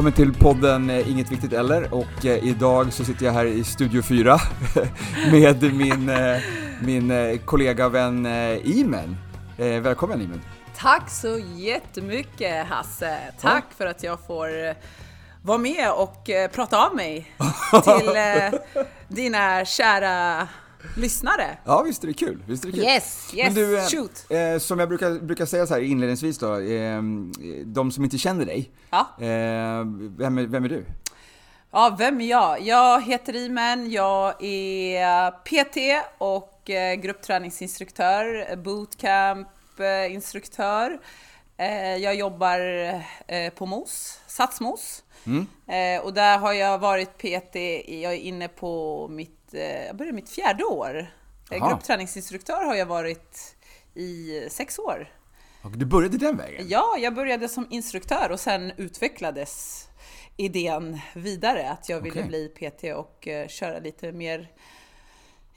Välkommen till podden eh, Inget Viktigt Eller och eh, idag så sitter jag här i Studio 4 med min, eh, min kollega och vän Imen. Välkommen Imen! Tack så jättemycket Hasse! Tack för att jag får vara med och prata av mig till dina kära lyssnare. Ja visst är det kul, visst är det kul! Yes, yes, Men du, eh, shoot! Eh, som jag brukar, brukar säga så här inledningsvis då, eh, de som inte känner dig, Ja. eh, vem, är, vem är du? ja, vem är jag? Jag heter Imen, jag är PT och eh, gruppträningsinstruktör, bootcamp-instruktör. Jag jobbar på MOS, Satsmos. Eh, Och där har jag varit PT, jag är inne på mitt, eh, jag börjar mitt fjärde år. Eh, Jaha. Gruppträningsinstruktör har jag varit i sex år. Och du började den vägen? Ja, jag började som instruktör och sen utvecklades idén vidare att jag ville Okej. bli PT och eh, köra lite mer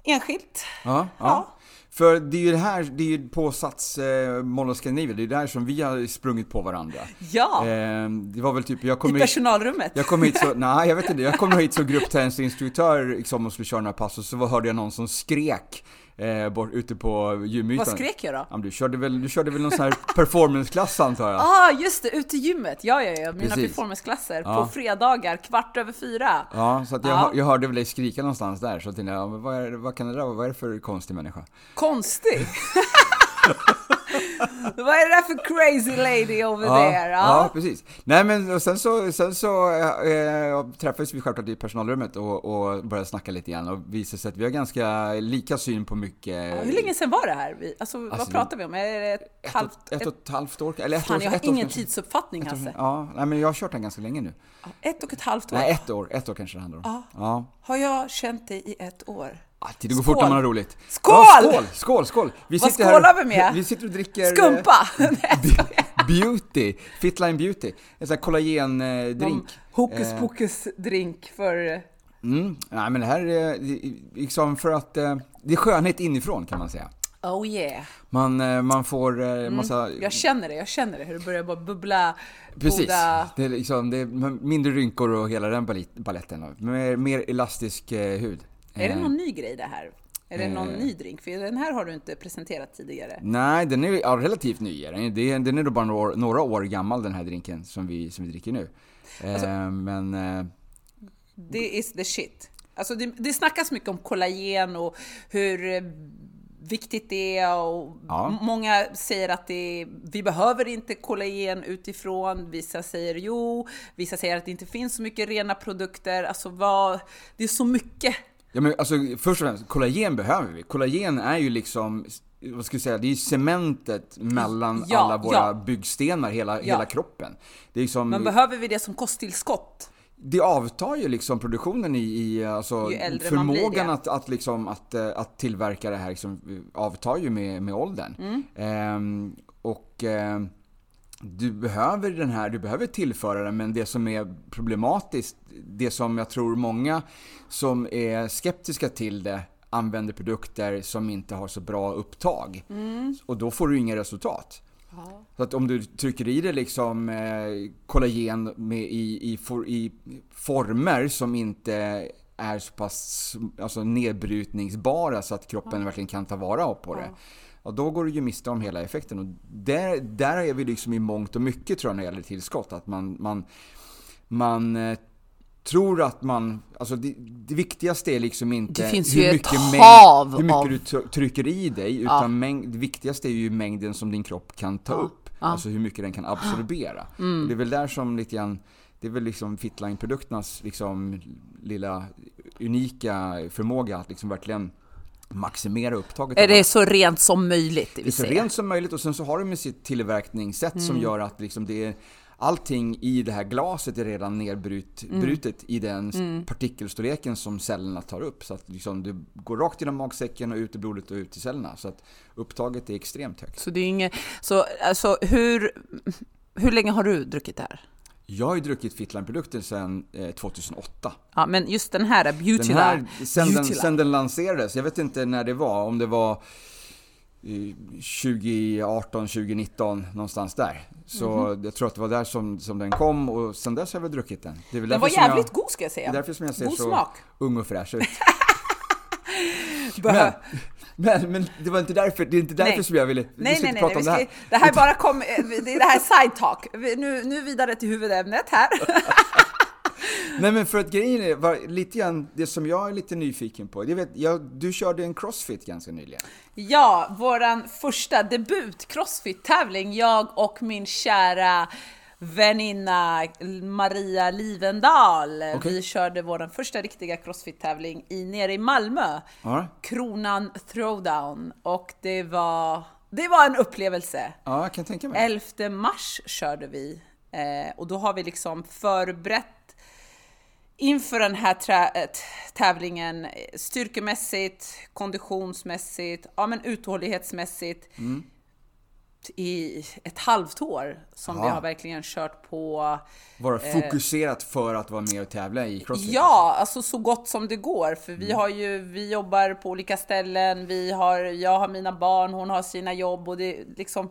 enskilt. Ja, ja. Ja. För det är ju det här, det är ju på Sats eh, Mall Scandinavia, det är där som vi har sprungit på varandra. Ja, Eh, det var väl typ, jag i kom hit, personalrummet. jag kom hit så, nej jag vet inte, jag kom hit som gruppträningsinstruktör liksom, och skulle köra några pass och så hörde jag någon som skrek eh, bort, ute på gymytan. Vad skrek jag då? Ja, du, körde väl, du körde väl någon sån här performanceklass antar jag? Ah, just det, ute i gymmet. Ja, ja, ja. Mina performanceklasser Ja. på fredagar, kvart över fyra. Ja, så jag, Ja. jag hörde väl dig skrika någonstans där, så tänkte jag, vad, är, vad kan det där vara, vad är det för konstig människa? Konstig! Vad är det där för crazy lady over Ja, there? ja, precis. Nej men och sen så, sen så eh, träffades vi självklart i personalrummet och, och började snacka lite grann och visade sig att vi har ganska lika syn på mycket. Hur länge sedan var det här? Vi- Alltså, Alltså, vad pratar vi om? Är det ett, ett, halvt... och, ett och ett halvt år? Eller ett Fan, år, jag har ett ingen kanske. tidsuppfattning, Ett Hasse. Ja, nej men jag har kört den ganska länge nu. Ett och ett halvt år. Nej, ett år. Ett år kanske det handlar om. Ja. Ja. Har jag känt dig i ett år? Ah, tiden går Skål. fort när man har roligt. Skål! Ja, skål! Skål, skål! Vi Vad sitter här- skålar vi med? Vi sitter och dricker... eh, Skumpa! Beauty, Fitline Beauty. En sån här kollagendrink. Hokus Eh. pokus drink för... Mm. Nej men det här är det- liksom för att eh, det är skönhet inifrån kan man säga. Oh yeah. Man, eh, man får eh, massa... Jag känner det, jag känner det. Hur det börjar bara bubbla. Precis. Goda... Det är, liksom, det är mindre rynkor och hela den balletten. Mer, mer elastisk eh, hud. Är det Eh, någon ny grej det här? Är det någon Eh. ny drink? För den här har du inte presenterat tidigare. Nej, den är ja, relativt ny. Den Det är, då bara några år, några år gammal den här drinken som vi, som vi dricker nu. Eh, Alltså- men... Eh, Det is the shit. Alltså det, det snackas mycket om kollagen och hur viktigt det är och Ja. många säger att det, vi behöver inte kollagen utifrån. Vissa säger jo, vissa säger att det inte finns så mycket rena produkter. Alltså vad, det är så mycket. Ja men alltså först och främst, kollagen behöver vi. Kollagen är ju liksom, vad ska jag säga, det är ju cementet mellan Ja, alla våra ja. byggstenar, hela, Ja. hela kroppen. Det är liksom, Men behöver vi det som kosttillskott? det avtar ju liksom produktionen i, i alltså förmågan att, att, liksom, att, eh, att tillverka det här liksom, avtar ju med, med åldern. Mm. Ehm, och ehm, du behöver den här, du behöver tillföra den, men det som är problematiskt, det som jag tror många som är skeptiska till det använder produkter som inte har så bra upptag. Mm. Och då får du inga resultat. Så att om du trycker i dig liksom eh, kollagen med, i, i, for, i former som inte är så pass alltså, nedbrytningsbara så att kroppen verkligen kan ta vara på det. Ja, då går du ju miste om hela effekten. Och där, där är vi liksom i mångt och mycket tror jag när det gäller tillskott. Att man, man, man eh, tror att man, alltså det, det viktigaste är liksom inte hur mycket, mängd, hur mycket av- du trycker i dig, utan mängd, det viktigaste är ju mängden som din kropp kan ta upp. Alltså hur mycket den kan absorbera. Mm. Det är väl där som lite grann, det är väl liksom Fitline-produkternas liksom lilla unika förmåga att liksom verkligen maximera upptaget. Är det så rent som möjligt? Det det är så säga? rent som möjligt och sen så har de med sitt tillverkningssätt som Mm. gör att liksom det är Allting i det här glaset är redan nedbrutet Mm. i den partikelstorleken som cellerna tar upp. Så att liksom det går rakt genom magsäcken och ut i blodet och ut i cellerna. Så att upptaget är extremt högt. Så det är inget... Så alltså hur... Hur länge har du druckit det här? Jag har ju druckit Fitline-produkter sedan eh, 2008. Ja, men just den här, Beauty Den här, sen, den, Beauty sen den lanserades, jag vet inte när det var, om det var 2018, 2019 någonstans där. Så mm. jag tror att det var där som, som den kom och sen dess har jag väl druckit den. Det är den var jävligt jag, god ska jag säga. Det är därför som jag ser god så smak. ung och fräsch ut. men, men, det var inte därför, det är inte därför nej. som jag ville, nej, nej, nej, prata nej, om det här. det här bara kom, det är det här side talk. Nu, nu vidare till huvudämnet här. Nej men för att grejen är, var lite grann, det som jag är lite nyfiken på, jag vet, jag, du körde en crossfit ganska nyligen. Ja, våran första debut crossfit-tävling, jag och min kära väninna Maria Livendal. Okay. Vi körde vår första riktiga crossfit-tävling i, nere i Malmö. Ja. Kronan Throwdown. Och det var, det var en upplevelse. Ja, jag kan tänka mig. 11 mars körde vi. Eh, och då har vi liksom förberett inför den här tävlingen styrkemässigt, konditionsmässigt, ja men uthållighetsmässigt mm. I ett halvt år som Aha. vi har verkligen kört på. Vara eh, fokuserat för att vara med och tävla i Crossfit? Ja, alltså så gott som det går. För vi mm. har ju, vi jobbar på olika ställen, vi har, jag har mina barn, hon har sina jobb och det liksom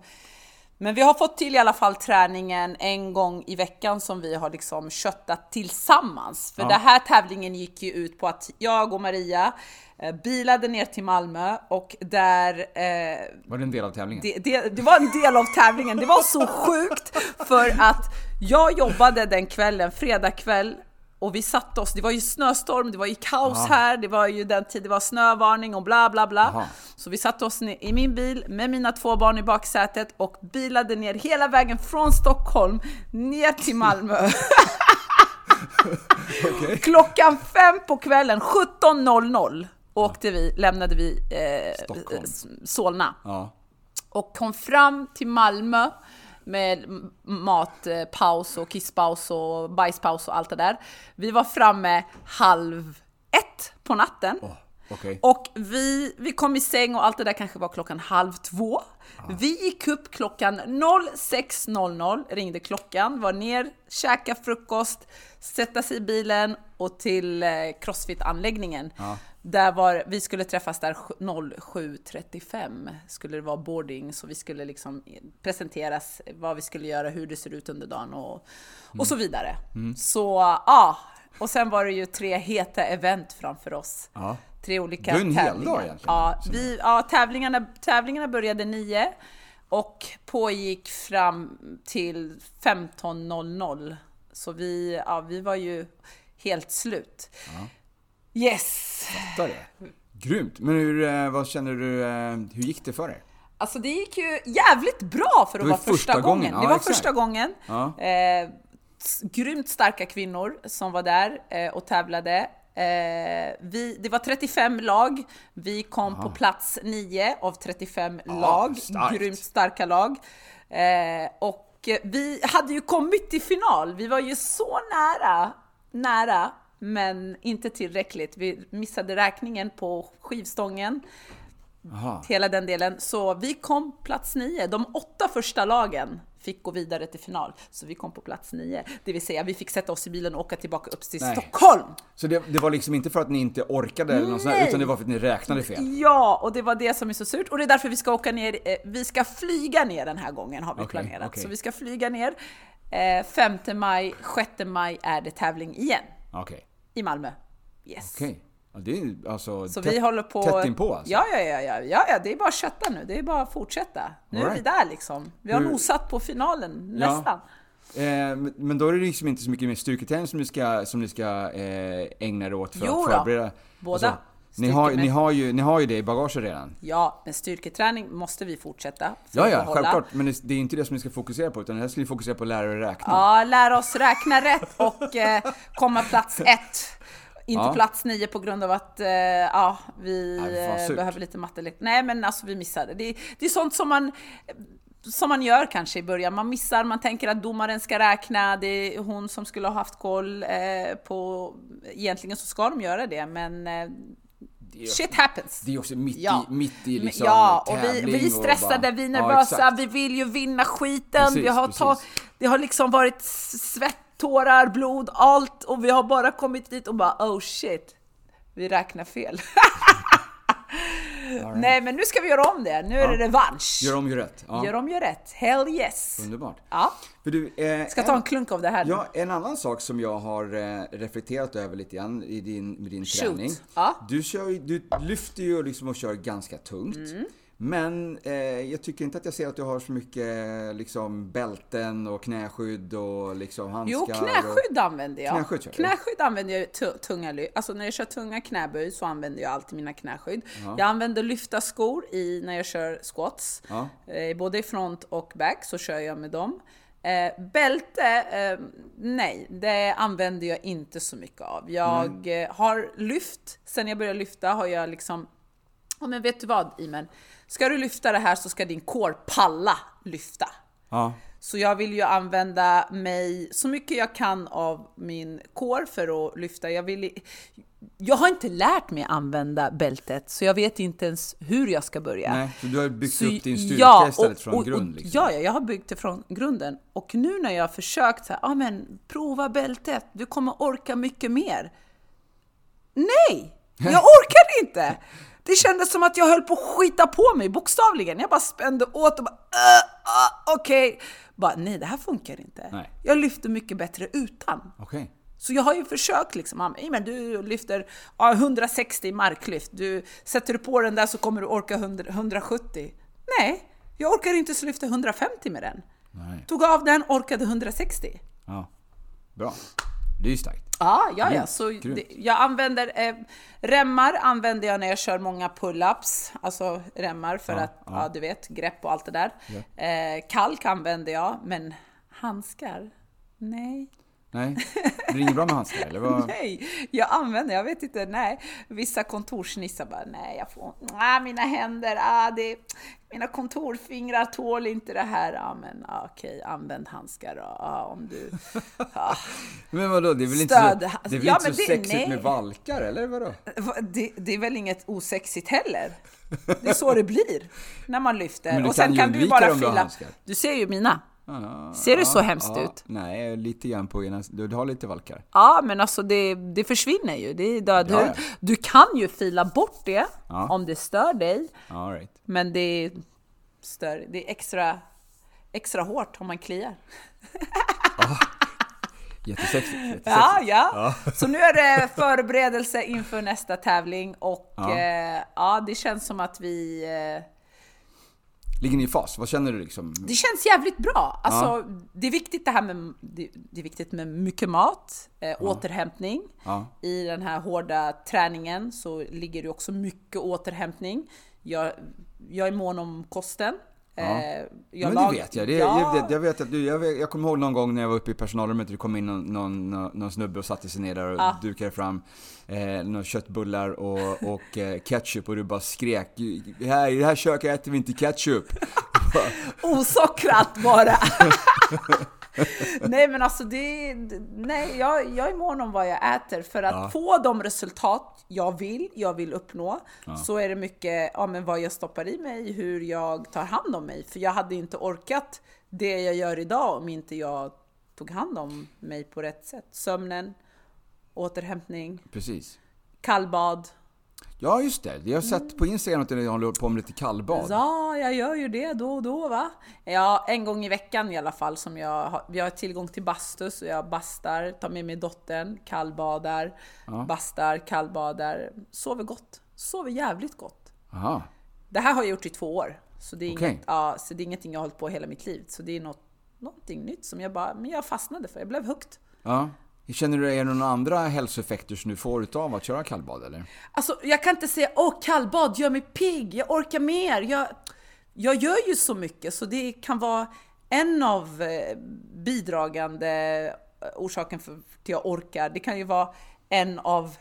men vi har fått till i alla fall träningen en gång i veckan som vi har liksom köttat tillsammans. För ja. den här tävlingen gick ju ut på att jag och Maria eh, bilade ner till Malmö och där... Eh, var det en del av tävlingen? Det, det, det, var en del av tävlingen. Det var så sjukt för att jag jobbade den kvällen, fredag kväll, och vi satte oss, det var ju snöstorm, det var ju kaos Aha. här, det var ju den tid det var snövarning och bla bla bla. Aha. Så vi satte oss i min bil med mina två barn i baksätet och bilade ner hela vägen från Stockholm ner till Malmö. okay. Klockan fem på kvällen, 17.00 åkte vi, lämnade vi eh, Solna. Ja. Och kom fram till Malmö med matpaus eh, och kisspaus och bajspaus och allt det där. Vi var framme halv ett på natten. Oh, okay. Och vi, vi kom i säng och allt det där kanske var klockan halv två. Ah. Vi gick upp klockan 06.00, ringde klockan, var ner, käka frukost, sätta sig i bilen och till eh, crossfit-anläggningen. Ah. Där var, vi skulle träffas där 07.35 skulle det vara boarding, så vi skulle liksom presenteras vad vi skulle göra, hur det ser ut under dagen och, och mm. så vidare. Mm. Så ja, och sen var det ju tre heta event framför oss. Ja. Tre olika tävlingar. Det är en hel dag egentligen. Ja, vi, ja tävlingarna, tävlingarna började 9 och pågick fram till 15.00. Så vi, ja, vi var ju helt slut. Ja. Yes! Fattar det. Grymt! Men hur, eh, vad känner du, eh, hur gick det för dig? Alltså det gick ju jävligt bra för att vara första, första gången. gången. Ja, det var exakt. första gången. Ja. Eh, grymt starka kvinnor som var där eh, och tävlade. Eh, vi, det var 35 lag. Vi kom Aha. på plats 9 av 35 ja, lag. Starkt. Grymt starka lag. Eh, och vi hade ju kommit till final. Vi var ju så nära, nära men inte tillräckligt. Vi missade räkningen på skivstången. Aha. Hela den delen. Så vi kom plats nio. De åtta första lagen fick gå vidare till final. Så vi kom på plats nio. Det vill säga, vi fick sätta oss i bilen och åka tillbaka upp till Nej. Stockholm. Så det, det, var liksom inte för att ni inte orkade eller något sånt, utan det var för att ni räknade fel? Ja, och det var det som är så surt. Och det är därför vi ska åka ner. Eh, vi ska flyga ner den här gången har vi okay, planerat. Okay. Så vi ska flyga ner. 5 eh, maj, 6 maj är det tävling igen. Okay i Malmö. Yes. Okay. Ja, det är alltså så tätt, vi håller på, tätt inpå alltså. Ja, ja, ja, ja, ja, ja, det är bara att kötta nu. Det är bara att fortsätta. Nu right. är vi där liksom. Vi har nosat på finalen, ja. nästan. Eh, men då är det liksom inte så mycket mer styrketräning som ni ska, som ni ska eh, ägna er åt för jo, att förbereda? båda. Alltså, ni har, ni, har ju, ni har ju det i bagaget redan? Ja, men styrketräning måste vi fortsätta. Ja, ja, självklart. Men det är inte det som ni ska fokusera på, utan det här ska ni fokusera på att lära er räkna. Ja, lära oss räkna rätt och eh, komma plats ett. Inte ja. plats nio på grund av att eh, ja, vi Nej, behöver lite matte. Nej, men alltså vi missade. Det, det är sånt som man som man gör kanske i början. Man missar, man tänker att domaren ska räkna, det är hon som skulle ha haft koll eh, på... Egentligen så ska de göra det, men eh, Shit happens! Det är också mitt ja. i, mitt i liksom Ja, och vi, vi är stressade, bara, vi är nervösa, ja, vi vill ju vinna skiten. Precis, vi har ta, det har liksom varit svett, tårar, blod, allt och vi har bara kommit dit och bara oh shit, vi räknar fel. Right. Nej, men nu ska vi göra om det. Nu är det revansch. Gör om, gör rätt. Ja. Gör om, gör rätt. Hell yes. Underbart. Ja. För du, eh, ska ta en klunk av det här. Ja, en annan sak som jag har eh, reflekterat över lite grann i din, med din Shoot. träning. Ja. Du, kör, du lyfter ju liksom och kör ganska tungt. Mm. Men eh, jag tycker inte att jag ser att du har så mycket liksom, bälten och knäskydd och liksom, handskar. Jo, knäskydd och... använder jag. Knäskydd, knäskydd använder jag tu- tunga ly- Alltså när jag kör tunga knäböj så använder jag alltid mina knäskydd. Jag använder lyfta skor i, när jag kör squats. Ja. Eh, både i front och back så kör jag med dem. Eh, bälte, eh, nej, det använder jag inte så mycket av. Jag eh, har lyft, sen jag började lyfta har jag liksom Ja men vet du vad Imen? Ska du lyfta det här så ska din core palla lyfta. Ja. Så jag vill ju använda mig så mycket jag kan av min core för att lyfta. Jag, vill, jag har inte lärt mig använda bältet, så jag vet inte ens hur jag ska börja. Nej, så du har byggt Så- upp din styrka ja, istället och- från och, grund? Liksom. ja, ja, jag har byggt det från grunden. Och nu när jag har försökt så här, ja men prova bältet, du kommer orka mycket mer. Nej! Jag orkar inte! Det kändes som att jag höll på att skita på mig, bokstavligen. Jag bara spände åt och bara, uh, uh, okej. Bara, nej det här funkar inte. Nej. Jag lyfter mycket bättre utan. Okej. Så jag har ju försökt liksom, men du lyfter ja, 160 i marklyft, du sätter du på den där så kommer du orka 100, 170. Nej, jag orkar inte ens lyfta 150 med den. Nej. Tog av den, orkade 160. Ja. Bra. Det är ju starkt. Ja, ja, ja. Så det, jag använder eh, remmar använder jag när jag kör många pull-ups, alltså remmar för Ja, att, ja. ja. du vet, grepp och allt det där. Eh, kalk använder jag, men handskar? Nej. Nej, det är inget bra med handskar eller? Vad? Nej, jag använder, jag vet inte, nej. Vissa kontorsnissar bara, nej, jag får, ah, mina händer, ah, det, mina kontorfingrar tål inte det här. Ja, men ah, okej, använd handskar då, ah, om du... Ah. Men vadå, det är väl inte så, Stöd. det är väl Ja, inte så det- sexigt nej. med valkar eller vadå? Va, Det, det är väl inget osexigt heller? Det är så det blir när man lyfter. Men du och sen kan kan du bara du fila. handskar. Du ser ju mina. Ja, Ser det ja, så hemskt ja. ut? Nej, lite grann på ena, du, har lite valkar. Ja, men alltså det, det försvinner ju. Det är dödhud. Ja, ja. Du kan ju fila bort det Ja. om det stör dig. Ja, right. Men det är, stör, det är extra, extra hårt om man kliar. Jättesexigt. jättesexigt. Ja, ja. Så nu är det förberedelse inför nästa tävling och Ja. ja, ja det känns som att vi... Eh, Ligger ni i fas? Vad känner du liksom? det känns jävligt bra. Alltså, Det är viktigt det här med, det, är viktigt med mycket mat, eh, återhämtning. Ja. I den här hårda träningen så ligger det också mycket återhämtning. Jag, jag är mån om kosten. Ja. Eh, jag Men lag- det vet jag. Det, ja, jag, jag vet att du, jag, vet, jag kommer ihåg någon gång när jag var uppe i personalrummet och det kom in någon, någon, någon, snubbe och satte sig ner där och Ja. dukade fram eh, några köttbullar och, och eh, ketchup och du bara skrek här, I det här köket äter vi inte ketchup. Osockrat bara! nej men alltså det, nej jag, jag är mån om vad jag äter för att Ja. få de resultat jag vill, jag vill uppnå så är det mycket ja, men vad jag stoppar i mig, hur jag tar hand om mig. För jag hade inte orkat det jag gör idag om inte jag tog hand om mig på rätt sätt. Sömnen, återhämtning, Precis. kallbad. Ja, just det. Jag har sett på Instagram att du håller på med lite kallbad. Ja, jag gör ju det då och då va. Ja, en gång i veckan i alla fall som jag har, jag har tillgång till bastu så jag bastar, tar med mig dottern, kallbadar, bastar, kallbadar, sover gott. Sover jävligt gott. Aha. Det här har jag gjort i två år. Så det är, Okej. inget, ja, så det är ingenting jag har hållit på hela mitt liv. Så det är något, någonting nytt som jag bara, men jag fastnade för. Jag blev hooked. Ja. Känner du, är det några andra hälsoeffekter som du får utav att köra kallbad eller? Alltså jag kan inte säga åh kallbad gör mig pigg, jag orkar mer. Jag, jag gör ju så mycket så det kan vara en av eh, bidragande eh, orsaken för att jag orkar. Det kan ju vara en av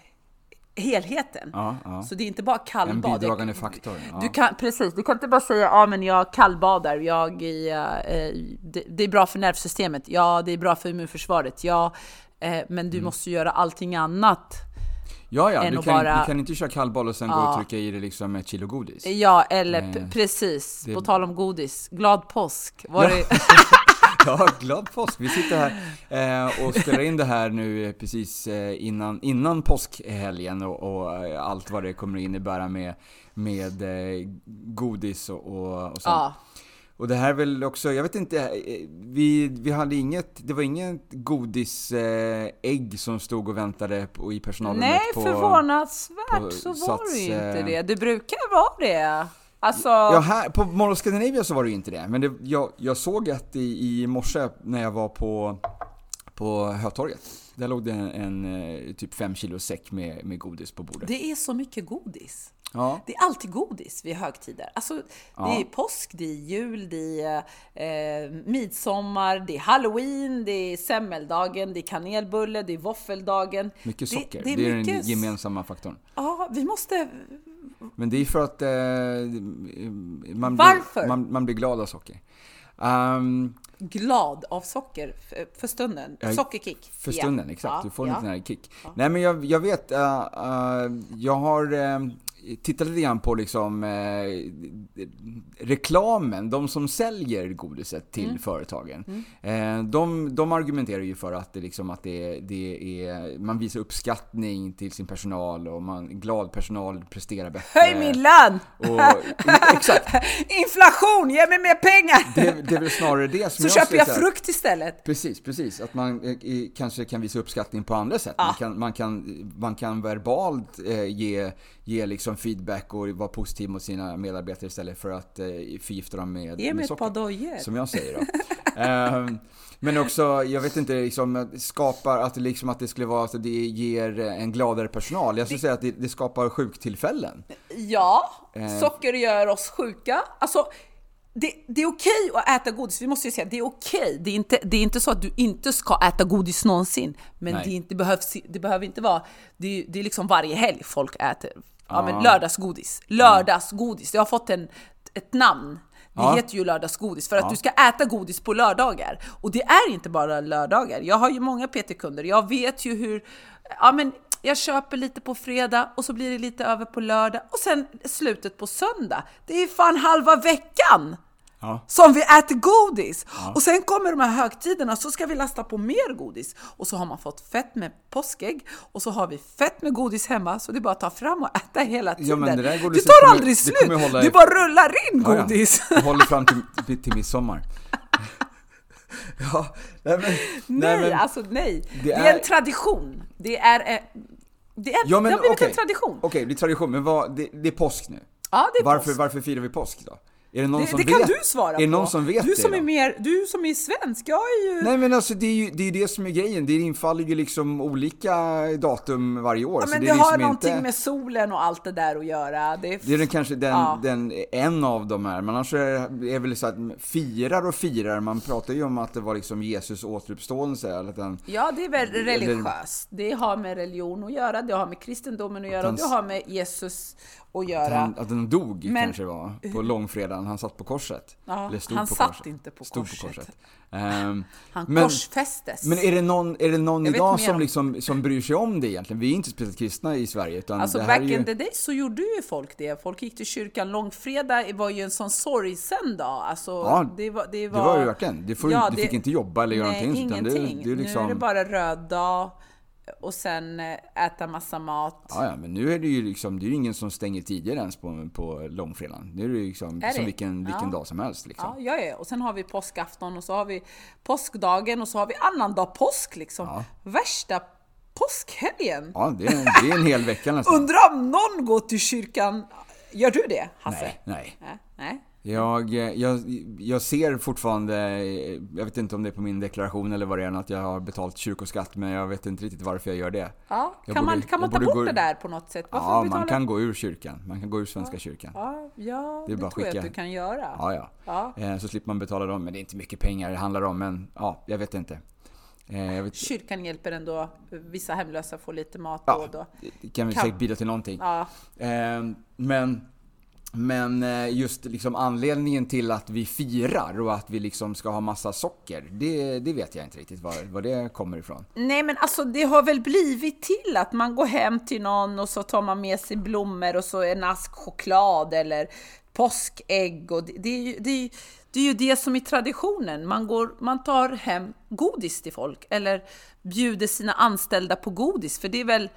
helheten. Ja, ja. Så det är inte bara kallbad. En bidragande faktor. Ja. Du kan, precis, du kan inte bara säga ja men jag kallbadar, jag, är, eh, det, det är bra för nervsystemet, ja det är bra för immunförsvaret, ja eh, men du måste göra allting annat. ja, ja. Du kan, bara- du kan inte köra kallbad och sen gå och trycka i dig liksom ett kilo godis. Ja, eller Eh, precis, det- på tal om godis, glad påsk. Var Ja. det... ja, glad påsk! Vi sitter här eh, och spelar in det här nu precis eh, innan, innan påskhelgen och, och eh, allt vad det kommer innebära med, med eh, godis och, och, och sånt. Ja. Och det här är väl också, jag vet inte, eh, vi, vi hade inget, det var inget godisägg som stod och väntade på, i personalrummet Nej, på... förvånansvärt på så var Sats, det ju inte eh, det. Det brukar vara det. Alltså, Ja, här, på Mall Scandinavia så var det ju inte det. Men det, jag, jag såg att i, i morse när jag var på, på Hötorget, där låg det en, en eh, typ 5 kilo säck med, med godis på bordet. det är så mycket godis. Ja, Det är alltid godis vid högtider. Alltså, det Ja. är påsk, det är jul, det är eh, midsommar, det är halloween, det är semmeldagen, det är kanelbulle, det är våffeldagen. mycket Det- socker. det Det är är, mycket den gemensamma faktorn. Ja, vi måste... Men det är för att eh, man, Varför? Blir, man, man blir glad av socker. Ehm, glad av socker för stunden. Ja, Sockerkick. För Ja. stunden, exakt. Ja, Du får en ja. liten här kick. Nej men jag, jag vet, uh, uh, jag har uh, tittat lite grann på liksom uh, reklamen, de som säljer godiset till Mm. företagen. Eh, de, de argumenterar ju för att det, liksom, att det, det är, man visar uppskattning till sin personal och man, glad personal presterar bättre. Höj min lön! Exakt, Inflation, ge mig mer pengar! det, det är väl snarare det som så jag köper jag frukt istället. Precis, precis. Att man eh, kanske kan visa uppskattning på andra sätt. Man, kan, man, kan, man kan verbalt eh, ge, ge liksom feedback och vara positiv mot sina medarbetare istället för att eh, förgifta dem med, Ge mig ett socker. par dojor. Som jag säger då. Ehm, men också, jag vet inte, liksom, skapar att, det liksom, att det skulle vara att det ger en gladare personal. Jag skulle säga att det, det skapar sjuktillfällen. Ja, Eh. socker gör oss sjuka. Alltså, det, det är okej att äta godis, vi måste ju säga det är okej. Det, är inte, det är inte så att du inte ska äta godis någonsin. Men Nej. det, inte behövs, det behöver inte vara, det det är liksom varje helg folk äter. Ja, men Ja. lördagsgodis. Lördagsgodis, det har fått en, ett namn. Det Ja. heter ju lördagsgodis för att du ska äta godis på lördagar. Och det är inte bara lördagar. Jag har ju många PT-kunder. Jag vet ju hur... Ja, men jag köper lite på fredag och så blir det lite över på lördag och sen slutet på söndag. Det är fan halva veckan! Ja. som vi äter godis. Och sen kommer de här högtiderna så ska vi lasta på mer godis. Och så har man fått fett med påskägg och så har vi fett med godis hemma så det är bara att ta fram och äta hela tiden. Ja, det det tar kommer- aldrig slut! i- bara rullar in Ja, ja. godis. Det håller fram till, till, midsommar. ja, nej men... Nej, men, alltså nej. Det det är, är- en tradition. Det är, eh, det är ja, men det har blivit okej. en tradition. Okej, det är tradition, men vad, det, det är påsk nu. Ja, det är varför, påsk. varför firar vi påsk då? Är det någon Det, som det vet? kan du svara Är det på. någon som vet du det som då? är mer, Du som är svensk, jag är ju... Nej men alltså det är ju det, är det som är grejen. Det infaller ju liksom olika datum varje år. ja, men det, det, har liksom någonting inte, med solen och allt det där att göra. Det är, Det är den, kanske den, Ja. den, en av de här. Men annars är det är väl så att firar och firar. Man pratar ju om att det var liksom Jesus återuppståndelse. Eller den, Ja, det är väl religiöst. Det har med religion att göra, det har med kristendomen att göra, och det har med Jesus att att, göra. han, att den dog Men- kanske var på långfredagen. Han satt på korset. Ja, han på satt korset. inte på korset. På korset. Ehm, Han men- korsfästes. Men är det någon, är det någon Jag idag som, om- liksom, som bryr sig om det egentligen? Vi är inte speciellt kristna i Sverige. Utan Alltså det back är ju... in the day så gjorde ju folk det. Folk gick till kyrkan. Långfredag var ju en sån sorgsen dag. Alltså, Ja, det var, det Det var, var ju verkligen. Du, får, Ja, du det- fick inte jobba eller göra Nej, någonting. ingenting. Det, det är liksom, Nu är det bara röd dag och sen eh, äta massa mat. ja, ja, men nu är det ju liksom, det är ju ingen som stänger tidigare ens på, på långfredagen. Nu är det ju liksom Är som det? vilken, vilken Ja. dag som helst. Liksom. Ja, ja, ja. Och sen har vi påskafton och så har vi påskdagen och så har vi annandag påsk liksom. Ja. Värsta påskhelgen. Ja, det, är, det är en hel vecka nästan. Undrar om någon går till kyrkan. Gör du det, Hasse? Nej, nej. Nej. Nej. Jag, jag, jag ser fortfarande, jag vet inte om det är på min deklaration eller vad det är, att jag har betalt kyrkoskatt, men jag vet inte riktigt varför jag gör det. Ja, Jag kan, man, borde- kan man jag ta bort gå- det där på något sätt? Varför Ja, betalar- man kan gå ur kyrkan. Man kan gå ur Svenska kyrkan. Ja, ja Det är bara tror jag skicka- att du kan göra. Ja, ja. Ja. Eh, Så slipper man betala dem, men det är inte mycket pengar det handlar om. Men ja, jag vet inte. Eh, Jag vet, Kyrkan hjälper ändå vissa hemlösa få lite mat ja, då och då. det kan väl Kan- säkert bidra till någonting. Ja. Eh, Men, men eh, just liksom anledningen till att vi firar och att vi liksom ska ha massa socker, det, det vet jag inte riktigt var, var det kommer ifrån. Nej men alltså det har väl blivit till att man går hem till någon och så tar man med sig blommor och så en ask choklad eller påskägg och det, det, är ju, det, det är ju det som är traditionen. Man, går, man tar hem godis till folk eller bjuder sina anställda på godis, för det är väl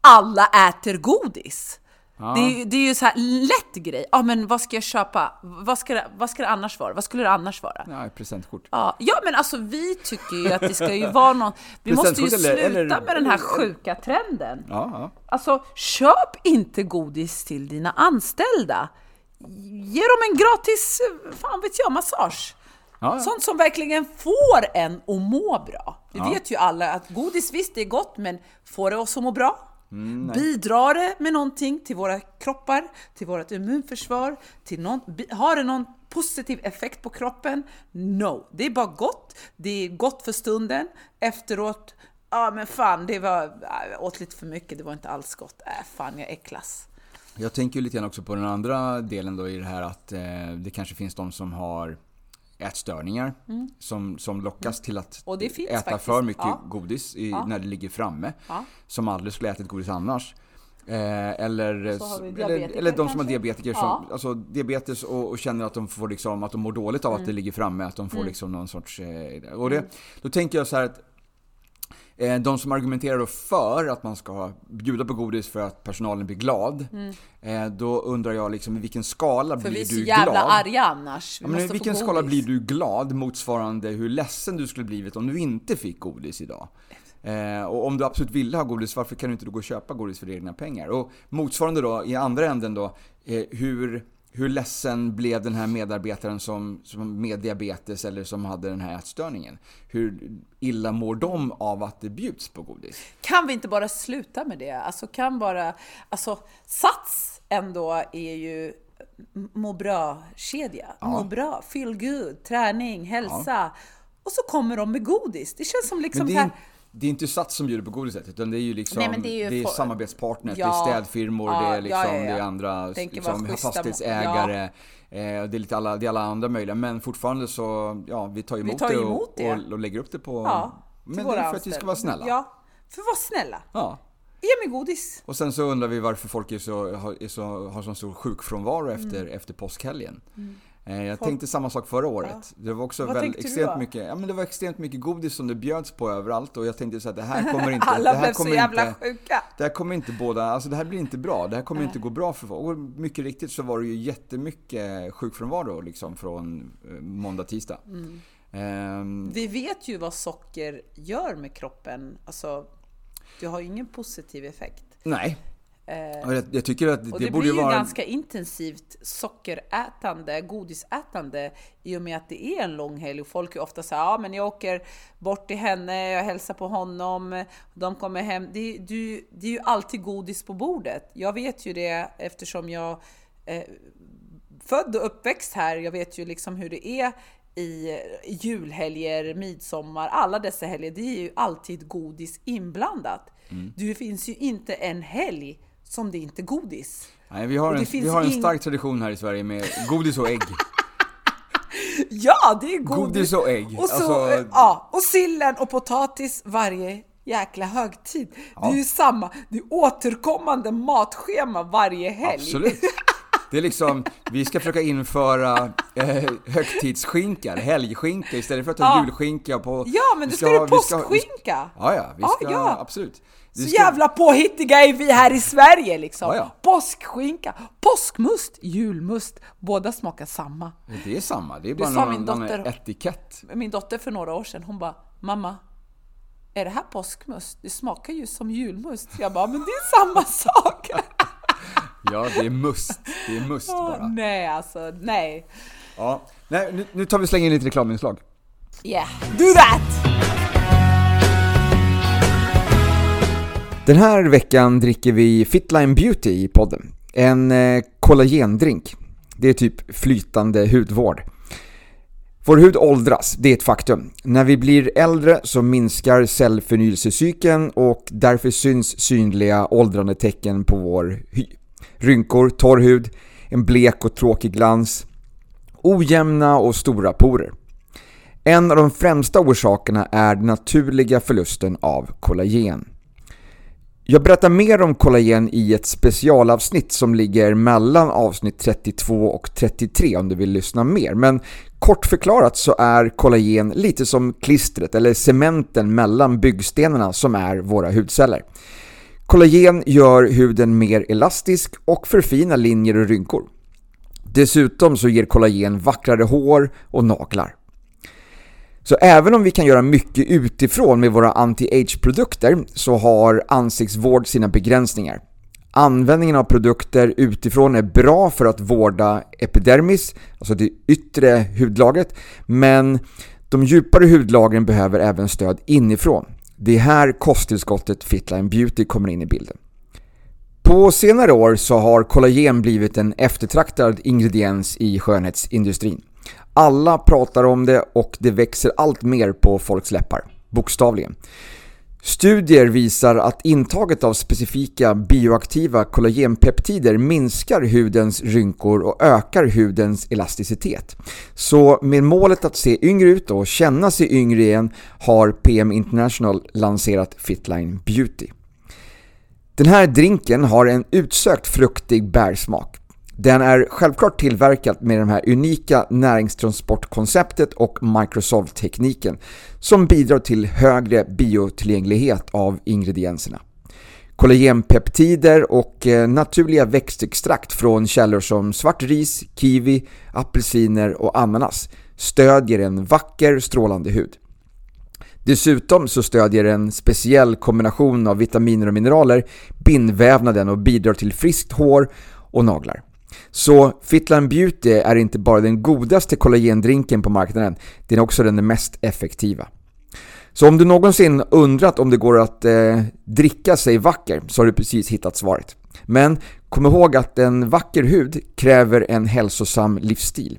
alla äter godis. Ja. Det, är, det är ju så här lätt grej. Ja, men vad ska jag köpa? Vad ska, det, vad ska det annars vara? Vad skulle det annars vara? Ja, presentkort. Ja, ja men alltså vi tycker ju att det ska ju vara någon... Vi måste ju sluta eller, med den här sjuka trenden. Ja, ja. Alltså, köp inte godis till dina anställda. Ge dem en gratis, fan vet jag, massage. Ja, ja. Sånt som verkligen får en att må bra. Vi vet ju alla att godis, visst det är gott, men får det oss att må bra? Mm, Bidrar det med någonting till våra kroppar, till vårt immunförsvar? Till någon, har det någon positiv effekt på kroppen? No, det är bara gott. Det är gott för stunden. Efteråt, ja men fan, det var, jag åt lite för mycket, det var inte alls gott. Äh, fan, jag äcklas. Jag tänker lite grann också på den andra delen då i det här att eh, det kanske finns de som har ätstörningar mm. som, som lockas till att äta faktiskt. för mycket ja. godis i, ja. när det ligger framme. Ja. Som aldrig skulle ätit godis annars. Eh, eller, eller, eller de som har diabetiker, som, alltså diabetes och, och, känner att de, får liksom, att de mår dåligt av mm. att det ligger framme. Att de får mm. liksom någon sorts... Eh, och det, mm. då tänker jag så här att de som argumenterar för att man ska bjuda på godis för att personalen blir glad. Mm. Eh, då undrar jag liksom i vilken skala för blir du glad? För vi är så jävla arga annars. Ja, men I vilken skala blir du glad motsvarande hur ledsen du skulle blivit om du inte fick godis idag? Eh, och om du absolut ville ha godis, varför kan du inte då gå och köpa godis för egna pengar? Och motsvarande då, i andra änden då, hur hur ledsen blev den här medarbetaren som, som med diabetes eller som hade den här ätstörningen? Hur illa mår de av att det bjuds på godis? Kan vi inte bara sluta med det? Alltså kan bara, alltså Sats ändå är ju må bra-kedja. Ja. Må bra, feel good, träning, hälsa. Ja. Och så kommer de med godis. Det känns som liksom det är, det är inte Sats som bjuder på godiset, utan det är ju liksom Nej, det är, ju det är samarbetspartners, ja, det är städfirmor, ja, det är liksom, ja, det är andra liksom, fastighetsägare. Eh, det är lite alla, det är alla andra möjliga, men fortfarande så, ja, vi tar emot, vi tar det, emot och, det och, och, lägger upp det på... Men det är för att vi ska vara snälla. Ja, för att vara snälla. Ja. Ge mig godis. Och sen så undrar vi varför folk är så, är så, har så stor sjukfrånvaro efter, mm. efter påskhelgen. Mm. Eh, jag tänkte samma sak förra året. Ja. Det var också väl extremt mycket, ja, men det var extremt mycket godis som det bjöds på överallt och jag tänkte så att det här kommer inte... Alla det här blev kommer så jävla inte, sjuka! Det här kommer inte båda, alltså det här blir inte bra. Det här kommer Nej. inte gå bra för folk. Och mycket riktigt så var det ju jättemycket sjukfrånvaro liksom från eh, måndag, tisdag. Mm. Um, Vi vet ju vad socker gör med kroppen. Alltså, det har ju ingen positiv effekt. Nej, Eh, jag, jag, tycker att det, och det, det borde blir ju vara... ganska intensivt sockerätande, godisätande i och med att det är en lång helg och folk är ofta så ja men jag åker bort till henne, jag hälsar på honom, de kommer hem. Det, det, det är ju alltid godis på bordet. Jag vet ju det eftersom jag eh, född och uppväxt här. Jag vet ju liksom hur det är i julhelger, midsommar, alla dessa helger. Det är ju alltid godis inblandat. Mm. Det finns ju inte en helg som det inte är godis. Nej, vi har, en, vi har en stark tradition här i Sverige med godis och ägg. ja, det är godis. Godis och ägg. Och, så, alltså... ja, och sillen och potatis varje jäkla högtid. Ja. Det är ju samma, det är återkommande matschema varje helg. Absolut. Det är liksom, vi ska försöka införa eh, högtidsskinka, helgskinka istället för att ha ja. julskinka på... Ja, men du ska, ska ha påskskinka! Ja, ja, vi ska, ja. absolut. Så ska... jävla påhittiga är vi här i Sverige liksom. Ja, ja. Påskskinka, påskmust, julmust. Båda smakar samma. Det är samma, det är bara någon, min dotter, någon etikett. Min dotter för några år sedan, hon bara Mamma, är det här påskmust? Det smakar ju som julmust. Jag bara, men det är samma sak! ja, det är must. Det är must bara. Oh, nej, alltså, nej. Ja, nej, nu, nu tar vi och slänger in lite reklaminslag. Yeah, do that! Den här veckan dricker vi Fitline Beauty i podden. En eh, kollagendrink. Det är typ flytande hudvård. Vår hud åldras, det är ett faktum. När vi blir äldre så minskar cellförnyelsecykeln och därför syns synliga åldrande tecken på vår hy. Rynkor, torr hud, en blek och tråkig glans, ojämna och stora porer. En av de främsta orsakerna är den naturliga förlusten av kollagen. Jag berättar mer om kollagen i ett specialavsnitt som ligger mellan avsnitt 32 och 33 om du vill lyssna mer. Men kort förklarat så är kollagen lite som klistret eller cementen mellan byggstenarna som är våra hudceller. Kollagen gör huden mer elastisk och förfinar linjer och rynkor. Dessutom så ger kollagen vackrare hår och naglar. Så även om vi kan göra mycket utifrån med våra anti-age-produkter så har ansiktsvård sina begränsningar. Användningen av produkter utifrån är bra för att vårda epidermis, alltså det yttre hudlagret, men de djupare hudlagren behöver även stöd inifrån. Det är här kosttillskottet Fitline Beauty kommer in i bilden. På senare år så har kollagen blivit en eftertraktad ingrediens i skönhetsindustrin. Alla pratar om det och det växer allt mer på folks läppar, bokstavligen. Studier visar att intaget av specifika bioaktiva kollagenpeptider minskar hudens rynkor och ökar hudens elasticitet. Så med målet att se yngre ut och känna sig yngre igen har PM International lanserat Fitline Beauty. Den här drinken har en utsökt fruktig bärsmak. Den är självklart tillverkad med det här unika näringstransportkonceptet och Microsoft-tekniken som bidrar till högre biotillgänglighet av ingredienserna. Kollagenpeptider och eh, naturliga växtextrakt från källor som svart ris, kiwi, apelsiner och ananas stödjer en vacker strålande hud. Dessutom så stödjer en speciell kombination av vitaminer och mineraler bindvävnaden och bidrar till friskt hår och naglar. Så Fitline Beauty är inte bara den godaste kollagendrinken på marknaden, den är också den mest effektiva. Så om du någonsin undrat om det går att eh, dricka sig vacker så har du precis hittat svaret. Men kom ihåg att en vacker hud kräver en hälsosam livsstil.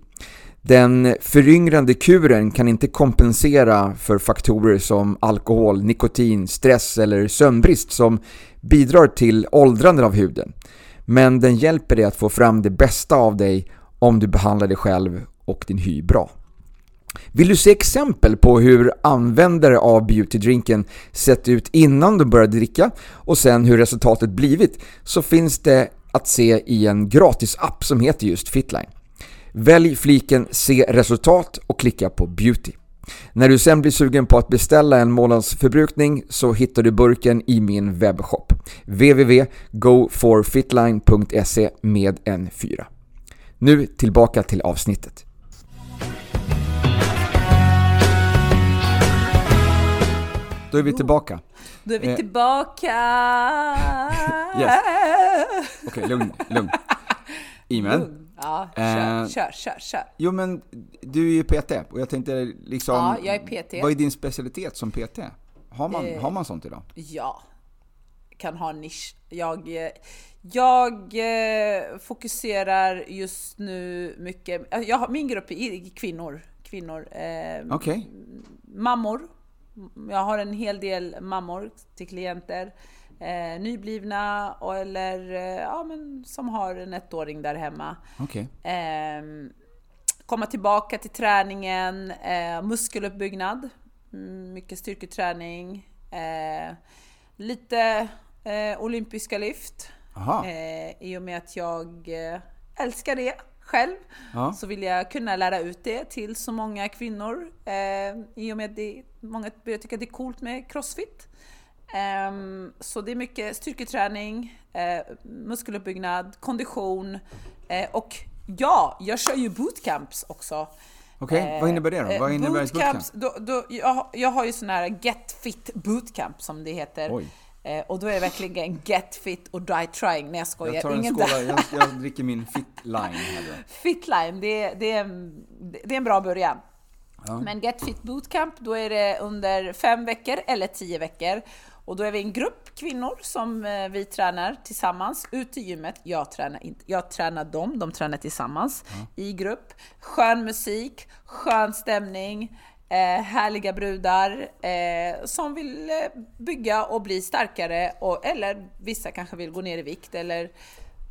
Den föryngrande kuren kan inte kompensera för faktorer som alkohol, nikotin, stress eller sömnbrist som bidrar till åldrandet av huden men den hjälper dig att få fram det bästa av dig om du behandlar dig själv och din hy bra. Vill du se exempel på hur användare av beautydrinken sett ut innan de började dricka och sen hur resultatet blivit så finns det att se i en gratis app som heter just Fitline. Välj fliken Se resultat och klicka på Beauty. När du sen blir sugen på att beställa en månadsförbrukning så hittar du burken i min webbshop www.goforfitline.se med en 4. Nu tillbaka till avsnittet. Då är vi tillbaka. Då är vi tillbaka! yes. Okej, okay, lugn, lugn. Imen. Ja, kör, eh, kör, kör, kör. Jo men, du är ju PT och jag tänkte liksom... Ja, jag är PT. Vad är din specialitet som PT? Har man, eh, har man sånt idag? Ja, kan ha en nisch. Jag, jag eh, fokuserar just nu mycket... Jag har, min grupp är kvinnor. kvinnor eh, okay. Mammor. Jag har en hel del mammor till klienter eh, nyblivna och, eller eh, ja, men som har en ettåring där hemma. Okay. Eh, komma tillbaka till träningen, eh, muskeluppbyggnad, mm, mycket styrketräning, eh, lite eh, olympiska lyft. I och med att jag älskar det själv ja. så vill jag kunna lära ut det till så många kvinnor. Eh, I och med att det, många börjar tycka att det är coolt med crossfit. Um, så det är mycket styrketräning, uh, muskeluppbyggnad, kondition uh, och ja, jag kör ju bootcamps också. Okej, okay, uh, vad innebär det då? Vad innebär bootcamps? bootcamp? Då, då, jag, jag har ju sån här Get Fit Bootcamp som det heter. Oj. och då är det verkligen get fit och die trying. Nej jag skojar. Jag tar en skåla, jag, jag dricker min Fitline Fitline, det, det, är, det är en bra början. Ja. Men Get Fit Bootcamp, då är det under fem veckor eller tio veckor. Och då är vi en grupp kvinnor som eh, vi tränar tillsammans ut i gymmet. Jag tränar, inte, jag tränar dem, de tränar tillsammans mm. i grupp. Skön musik, skön stämning, eh, härliga brudar eh, som vill eh, bygga och bli starkare. Och, eller vissa kanske vill gå ner i vikt eller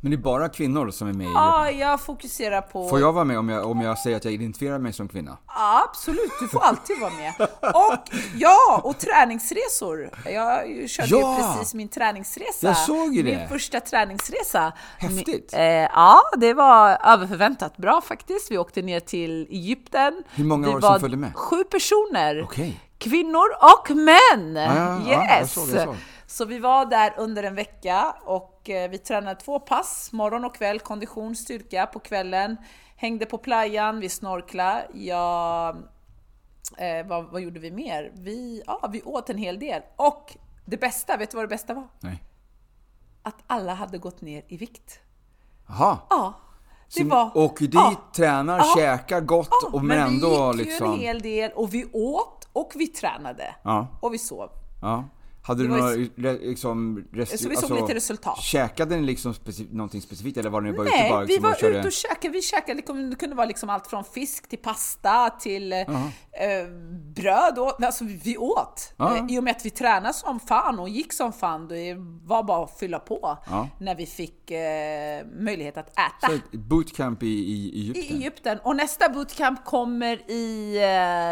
Men det är bara kvinnor som är med i Ja, jag fokuserar på... Får jag vara med om jag, om jag säger att jag identifierar mig som kvinna? Ja, absolut, du får alltid vara med. Och ja, och träningsresor. Jag körde Ja! ju precis min träningsresa. Jag såg ju det. Min första träningsresa. Häftigt. Eh, ja, det var överförväntat bra faktiskt. Vi åkte ner till Egypten. Hur många Vi var det som följde med? Sju personer. Okej. Kvinnor och män! ja, ja, jag yes! såg, jag såg. Så vi var där under en vecka och eh, vi tränade två pass, morgon och kväll, kondition, styrka på kvällen. Hängde på playan, vi snorklade. Jag, eh, vad, vad gjorde vi mer? Vi, ja, vi åt en hel del. Och det bästa, vet du vad det bästa var? Nej. Att alla hade gått ner i vikt. Jaha. Ja, det var... åker dit, ja, tränar, Ja. käkar gott ja, och men ändå vi gick ju liksom... en hel del och vi åt och vi tränade. Ja. Och vi sov. Ja. Hade du var några ju- re- liksom... Rest, Så vi såg lite resultat. Käkade ni liksom speci någonting specifikt eller var ni bara ute Nej, bara vi liksom var och körde... ute och käkade. Vi käkade liksom, det kunde vara liksom allt från fisk till pasta till eh, eh, bröd. Och, alltså vi åt. Ja. Eh, I och med att vi tränade som fan och gick som fan. Det var bara att fylla på Ja. när vi fick eh, möjlighet att äta. Så ett bootcamp i, i I Egypten? Egypten. Och nästa bootcamp kommer i...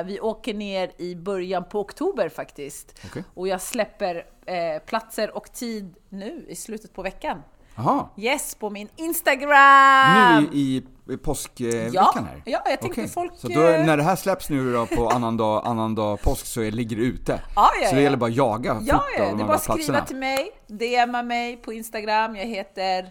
Eh, vi åker ner i början på oktober faktiskt. Okej. Och jag släpper eh, platser och tid nu i slutet på veckan. Jaha. Yes, på min Instagram! Nu i, i påskveckan Ja, här? ja, jag tänkte Okej. folk, Så då, eh, när det här släpps nu då på annandag, annandag påsk så är- ligger det ute? Ja, ja, så det gäller bara att jaga Ja, ja, de det är bara att skriva till mig, DMa mig på Instagram. Jag heter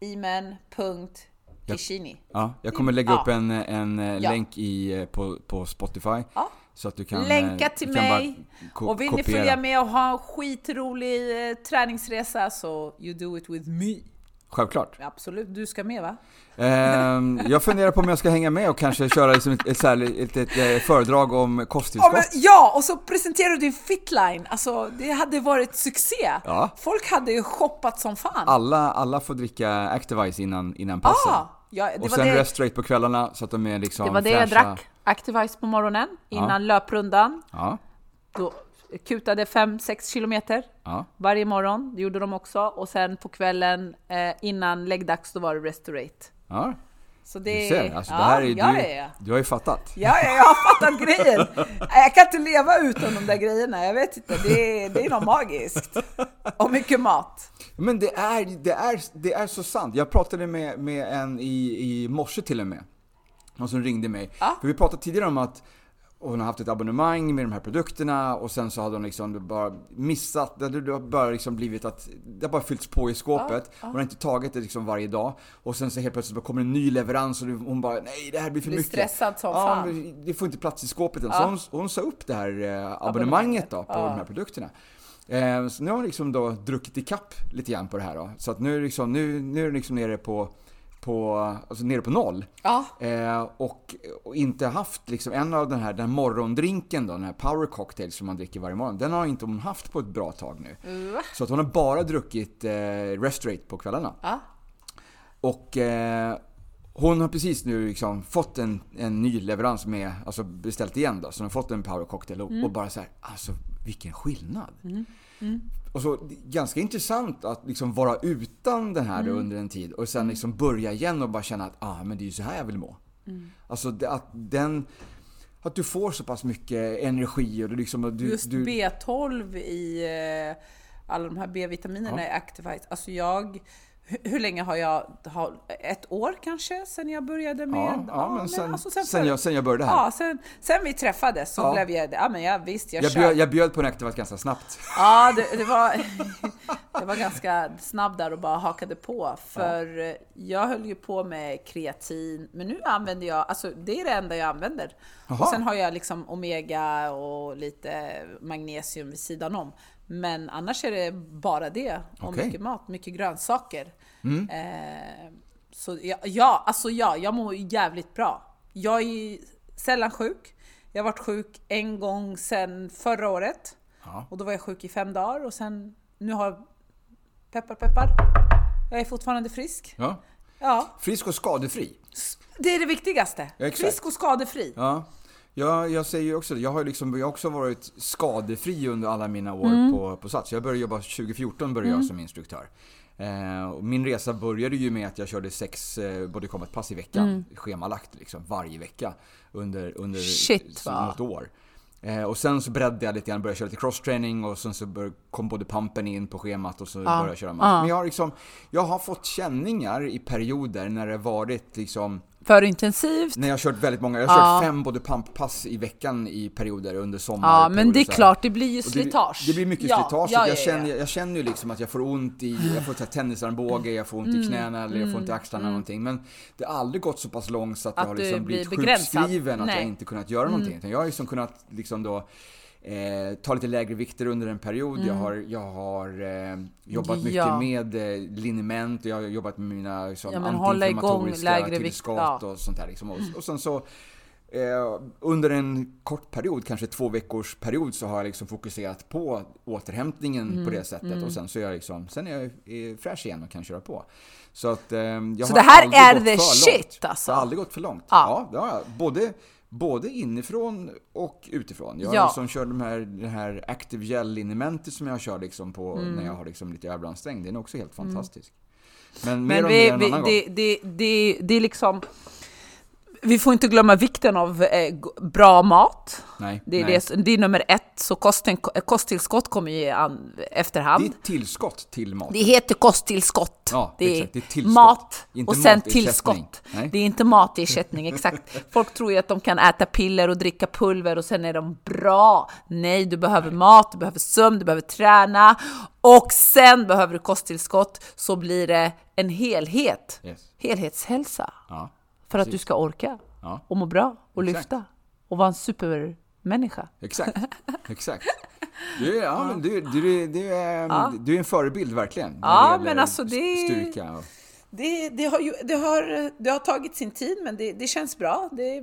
imen.kishini. Ja, jag kommer lägga upp en, en eh, Ja. länk i, eh, på, på Spotify. Ja. Så att du kan... Länka eh, till du kan mig. ko- och vill ni kopiera. följa med och ha en skitrolig eh, träningsresa så you do it with me. Självklart. Absolut, du ska med va? Ehm, jag funderar på om jag ska hänga med och kanske köra liksom ett, ett, ett, ett, eh, föredrag om Ja, kosttillskott. men, ja, och så presenterar du din fitline. Alltså, det hade varit succé. Ja. Folk hade ju shoppat som fan. Alla, alla får dricka Activise innan, innan passen. Ah, ja, och sen det, Restrate på kvällarna så att de är liksom det var det jag fräscha. drack. Activise på morgonen innan löprundan. Ja, Då kutade 5-6 kilometer ja. varje morgon. Det gjorde de också. Och sen på kvällen eh, innan läggdags då var det Restorate. ja. Så Du det, ser, alltså ja, det här är, ja, du, ja, ja. du har ju fattat. Ja, ja, jag har fattat grejen. Jag kan inte leva utan de där grejerna. Jag vet inte, det är, det är något magiskt. Och mycket mat. Men det är, det är, det är så sant. Jag pratade med, med en i, i morse till och med. Någon som ringde mig. Ja. För vi pratade tidigare om att hon har haft ett abonnemang med de här produkterna och sen så hade hon liksom bara missat, det har bara liksom blivit att det har bara fyllts på i skåpet. Hon har inte tagit det liksom varje dag. Och sen så helt plötsligt kommer en ny leverans och hon bara nej det här blir för Blir mycket. stressad som ja, fan. Det får inte plats i skåpet än. Så hon, hon sa upp det här eh, abonnemanget då på de här produkterna. Eh, så nu har hon liksom då druckit i kapp lite grann på det här då. Så att nu liksom, nu, nu är det liksom nere på, på, alltså nere på noll. Ja, Eh, och, och inte haft liksom en av den här, den morgondrinken då, den här power cocktail som man dricker varje morgon. Den har inte hon haft på ett bra tag nu. Va? Så att hon har bara druckit eh, Restrate på kvällarna. ja. Och eh, hon har precis nu liksom fått en, en ny leverans med, alltså beställt igen då, så hon har fått en power cocktail och, och bara så här, alltså vilken skillnad. Och så ganska intressant att liksom vara utan den här då under en tid och sen liksom börja igen och bara känna att ah, men det är ju så här jag vill må. Alltså det, att den, att du får så pass mycket energi och du liksom, du, Just du, B12 i eh, alla de här B-vitaminerna i Activite. Alltså jag, hur, hur länge har jag, har, ett år kanske sen jag började med? ja, ja, men sen, alltså sen, för- jag, sen jag började här. Ja, sen, sen vi träffades så Ja. blev jag, ja men ja, visst jag, jag, bjöd, jag bjöd på en Activate ganska snabbt. Ja, det, det, var, det var ganska snabb där och bara hakade på. För eh, jag höll ju på med kreatin, men nu använder jag, alltså det är det enda jag använder. Och sen har jag liksom omega och lite magnesium vid sidan om. Men annars är det bara det. Och Okej. mycket mat, mycket grönsaker. Eh, så ja, ja, alltså ja, jag mår jävligt bra. Jag är sällan sjuk. Jag har varit sjuk en gång sedan förra året. Ja. Och då var jag sjuk i fem dagar och sen, nu har peppar peppar, jag är fortfarande frisk. Ja. Ja, Frisk och skadefri. det är det viktigaste. Ja, frisk och skadefri. Ja. Ja, jag säger ju också det. Jag har, liksom, jag har också varit skadefri under alla mina år Mm. på, på Sats. Jag började jobba 2014 började jag som instruktör. Eh, min resa började ju med att jag körde sex eh, body combat-pass i veckan. Mm. Schemalagt liksom, varje vecka. Under, under Shit, något år. Eh, och sen så breddade jag lite grann, började köra lite crosstraining och sen så bör, kom både pumpen in på schemat och så började jag köra match. Ja. Men jag har liksom, jag har fått känningar i perioder när det varit liksom För intensivt. när jag har kört väldigt många, jag har Ja. kört fem både pumppass i veckan i perioder under sommar. Ja, men det är klart, det blir ju Och det, slitage. det blir mycket Ja, slitage. ja, jag, ja, ja. känner, jag känner ju liksom att jag får ont i, jag får tennisarmbåge, jag får ont Mm. i knäna eller jag får ont i axlarna eller någonting. Men det har aldrig gått så pass långt så att, Att jag har liksom blivit sjukskriven att Nej. Mm. jag inte kunnat göra någonting. Utan jag har liksom kunnat liksom då Eh, ta lite lägre vikter under en period. Jag har, jag har eh, jobbat mycket Mm. Ja. med eh, liniment och jag har jobbat med mina liksom, Ja, igång antiinflammatoriska tillskott och sånt där. Liksom. Och, och sen så eh, under en kort period, kanske två veckors period, så har jag liksom fokuserat på återhämtningen Mm, på det sättet. Och sen så är jag liksom, sen är jag eh, fräsch igen och kan köra på. Så att eh, jag Så har det här är the shit, långt. alltså? Det har aldrig gått för långt. Ja. Ja, det har jag. Både, både inifrån och utifrån. Jag Ja. liksom kört de här, det här Active Gel linementet som jag kör liksom på Mm. när jag har liksom lite överansträngd. Den är också helt fantastisk. Men mer Men vi, mer en vi, annan det, gång. det, det, det är liksom... Vi får inte glömma vikten av eh, bra mat. Nej, Det är, nej. det, det är nummer ett, så kosten, kosttillskott kommer ju an, efterhand. Det är tillskott till mat. Det heter kosttillskott. Ja, det, är. Det är tillskott. mat Inte och sen tillskott. Nej. Det är inte matersättning, exakt. Folk tror ju att de kan äta piller och dricka pulver och sen är de bra. Nej, du behöver mat, du behöver sömn, du behöver träna och sen behöver du kosttillskott så blir det en helhet. Yes. Helhetshälsa. Ja, För att du ska orka Ja. och må bra och Exakt. lyfta och vara en supermänniska. exakt. exakt. Du är, ja, men du, du, du, är, du är en förebild verkligen. Ja, men alltså det- Styrka och, Det, det, har ju, det, har, det har tagit sin tid, men det, det känns bra. Det,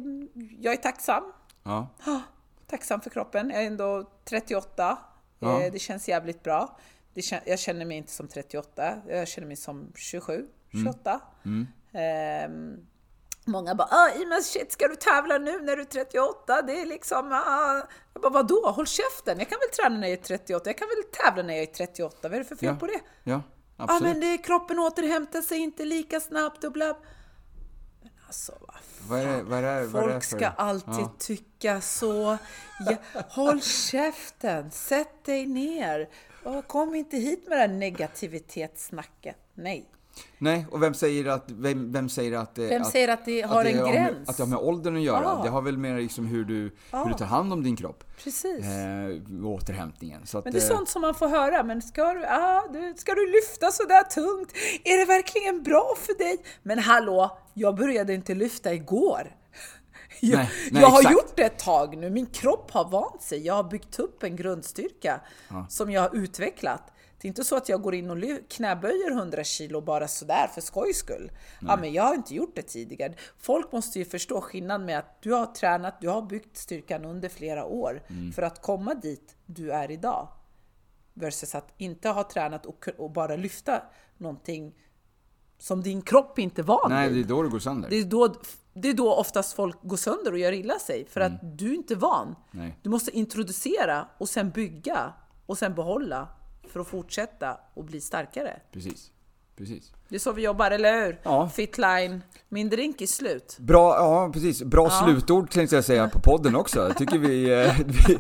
jag är tacksam. ja. Tacksam för kroppen. Jag är ändå 38. Ja. Eh, Det känns jävligt bra. Det, jag känner mig inte som 38. Jag känner mig som 27, 28. Ehm, många bara ah, men shit, ska du tävla nu när du är 38? Det är liksom... Ah. Jag bara, vadå? Håll käften! Jag kan väl träna när jag är 38? Jag kan väl tävla när jag är 38? Vad är det för fel Ja. på det? Ja, Ja, absolut. men det, kroppen återhämtar sig inte lika snabbt och bla... Men alltså, vad Vad är vad är vad Folk ska alltid Ja. tycka så. Ja, håll käften, sätt dig ner. Och kom inte hit med det här negativitetssnacket. Nej. Nej, och vem säger att, vem, vem säger att, det- Vem att, säger att det har en har gräns? Med, att det har med åldern att göra. Ja. Det har väl mer liksom hur du, hur du tar hand om din kropp. Precis. Eh, återhämtningen. Så att, Men det är eh, sånt som man får höra. Men ska du, ah, du, ska du lyfta så där tungt? Är det verkligen bra för dig? Men hallå, jag började inte lyfta igår. Jag, Nej, nej, jag har exakt. gjort det ett tag nu. Min kropp har vant sig. Jag har byggt upp en grundstyrka som jag har utvecklat. Det är inte så att jag går in och knäböjer 100 kilo bara sådär för skojs skull. Ja, men jag har inte gjort det tidigare. Folk måste ju förstå skillnaden med att du har tränat, du har byggt styrkan under flera år Mm. för att komma dit du är idag. Versus att inte ha tränat och, och bara lyfta någonting som din kropp inte är van Nej, vid. det är då det går sönder. Det är, då, det är då oftast folk går sönder och gör illa sig, för att du är inte van. Mm. Nej. Du måste introducera och sen bygga och sen behålla för att fortsätta och bli starkare. Precis. Precis. Det är så vi jobbar, eller hur? Ja. Fitline. Min drink är slut. Bra, ja precis. Bra slutord tänkte jag säga på podden också. Jag tycker vi, eh, vi,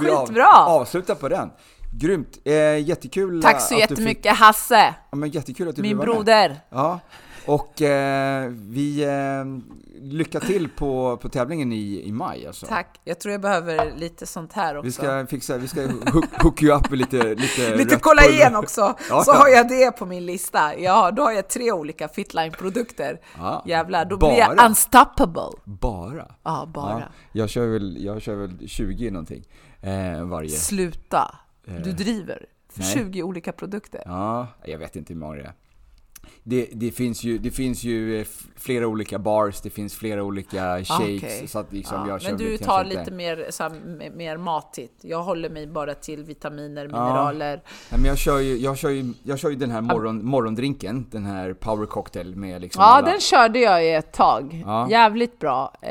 vi av- avslutar på den. Grymt. Eh, jättekul Tack så att du fick, jättemycket Hasse, ja, men jättekul att du min vara med. broder. Ja, och eh, vi eh, lycka till på, på tävlingen i, i maj alltså. Tack. Jag tror jag behöver lite sånt här också. Vi ska fixa, vi ska hook, you up med lite Lite, Lite kollagen också, Ja, så ja. har jag det på min lista. Ja, då har jag tre olika Fitline-produkter. Ja. Jävlar, då blir jag Bara? unstoppable. Bara? Ja, bara. Ja, jag, kör väl, jag kör väl 20 någonting eh, varje. Sluta. Du driver. För nej. 20 olika produkter. Ja, jag vet inte hur många det är. Det, det, finns ju, det finns ju eh, flera olika bars, det finns flera olika shakes. Ah, okej. Så att liksom Ja, jag kör men du tar lite mer, så här, mer matigt. Jag håller mig bara till vitaminer, Ja. mineraler. Nej, men jag kör ju, jag kör ju, jag kör ju den här morgon, morgondrinken, den här power cocktail med liksom Ja, alla- den körde jag i ett tag. Ja. Jävligt bra. Eh,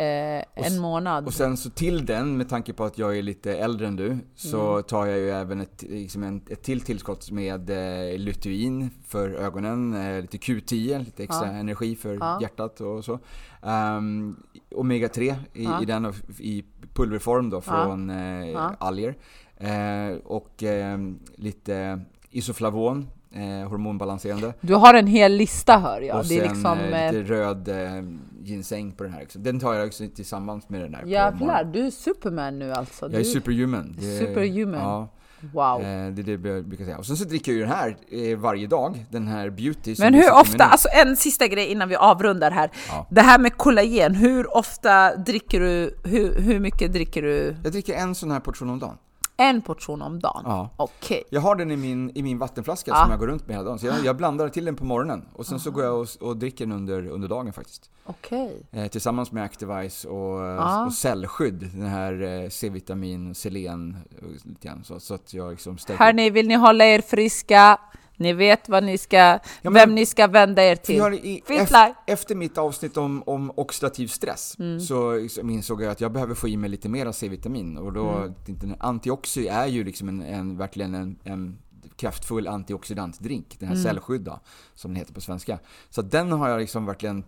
en månad. Och sen så till den, med tanke på att jag är lite äldre än du, så Mm. tar jag ju även ett, liksom en, ett till tillskott med eh, lutein för ögonen, eh, lite Q10, lite extra Ja. energi för Ja. hjärtat och så. Um, Omega 3 i, Ja. i den i pulverform då från eh, alger. Eh, och eh, lite isoflavon, eh, hormonbalanserande. Du har en hel lista hör jag. och det är sen liksom... eh, Eh, lite röd eh, ginseng på den här också. Den tar jag också tillsammans med den här. jävlar, du är superman nu alltså. Jag är Du, superhuman. Det- Superhuman. Ja, wow. eh, det är det jag brukar säga. Och sen så dricker jag ju den här eh, varje dag, den här beauty. Men hur ofta, alltså en sista grej innan vi avrundar här. Ja. Det här med kollagen, hur ofta dricker du, hur, hur mycket dricker du? Jag dricker en sån här portion om dagen. En portion om dagen? Ja. Okej. Jag har den i min, i min vattenflaska Ja. som jag går runt med hela dagen. Så jag, jag blandar till den på morgonen och sen så går jag och, och dricker den under, under dagen faktiskt. Okej. Eh, tillsammans med Activise och, Ja. och cellskydd, den här eh, C-vitamin, selen och lite grann. Så, så att jag liksom stärker Hörni, vill ni hålla er friska? Ni vet vad ni ska, men- vem ni ska vända er till. jag, i, efter, efter mitt avsnitt om, om oxidativ stress Mm. så liksom insåg jag att jag behöver få i mig lite mera C-vitamin och då, Mm. antioxy är ju liksom en, en verkligen en, en kraftfull antioxidantdrink, den här Mm. cellskydd då, som den heter på svenska. Så den har jag liksom verkligen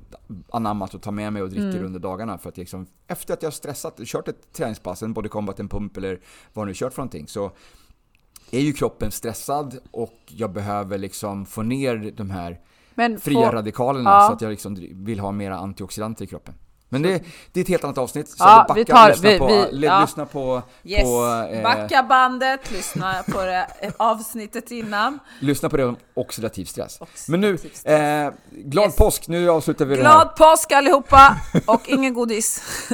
anammat och tar med mig och dricker Mm. under dagarna för att liksom, efter att jag har stressat, kört ett träningspass, en body combat, en pump eller vad nu kört för någonting, så är ju kroppen stressad och jag behöver liksom få ner de här Men fria få- radikalerna Ja. så att jag liksom vill ha mera antioxidanter i kroppen. Men det, det är ett helt annat avsnitt, så Ja, vi vi tar- och lyssnar, vi- på, vi- ja. lyssna på, Yes, på, eh, backa bandet, lyssna på det avsnittet innan. lyssna på det om oxidativ stress. Oxidativ Men nu, stress. eh, glad Yes. påsk, nu avslutar vi det här. Glad påsk allihopa och ingen godis.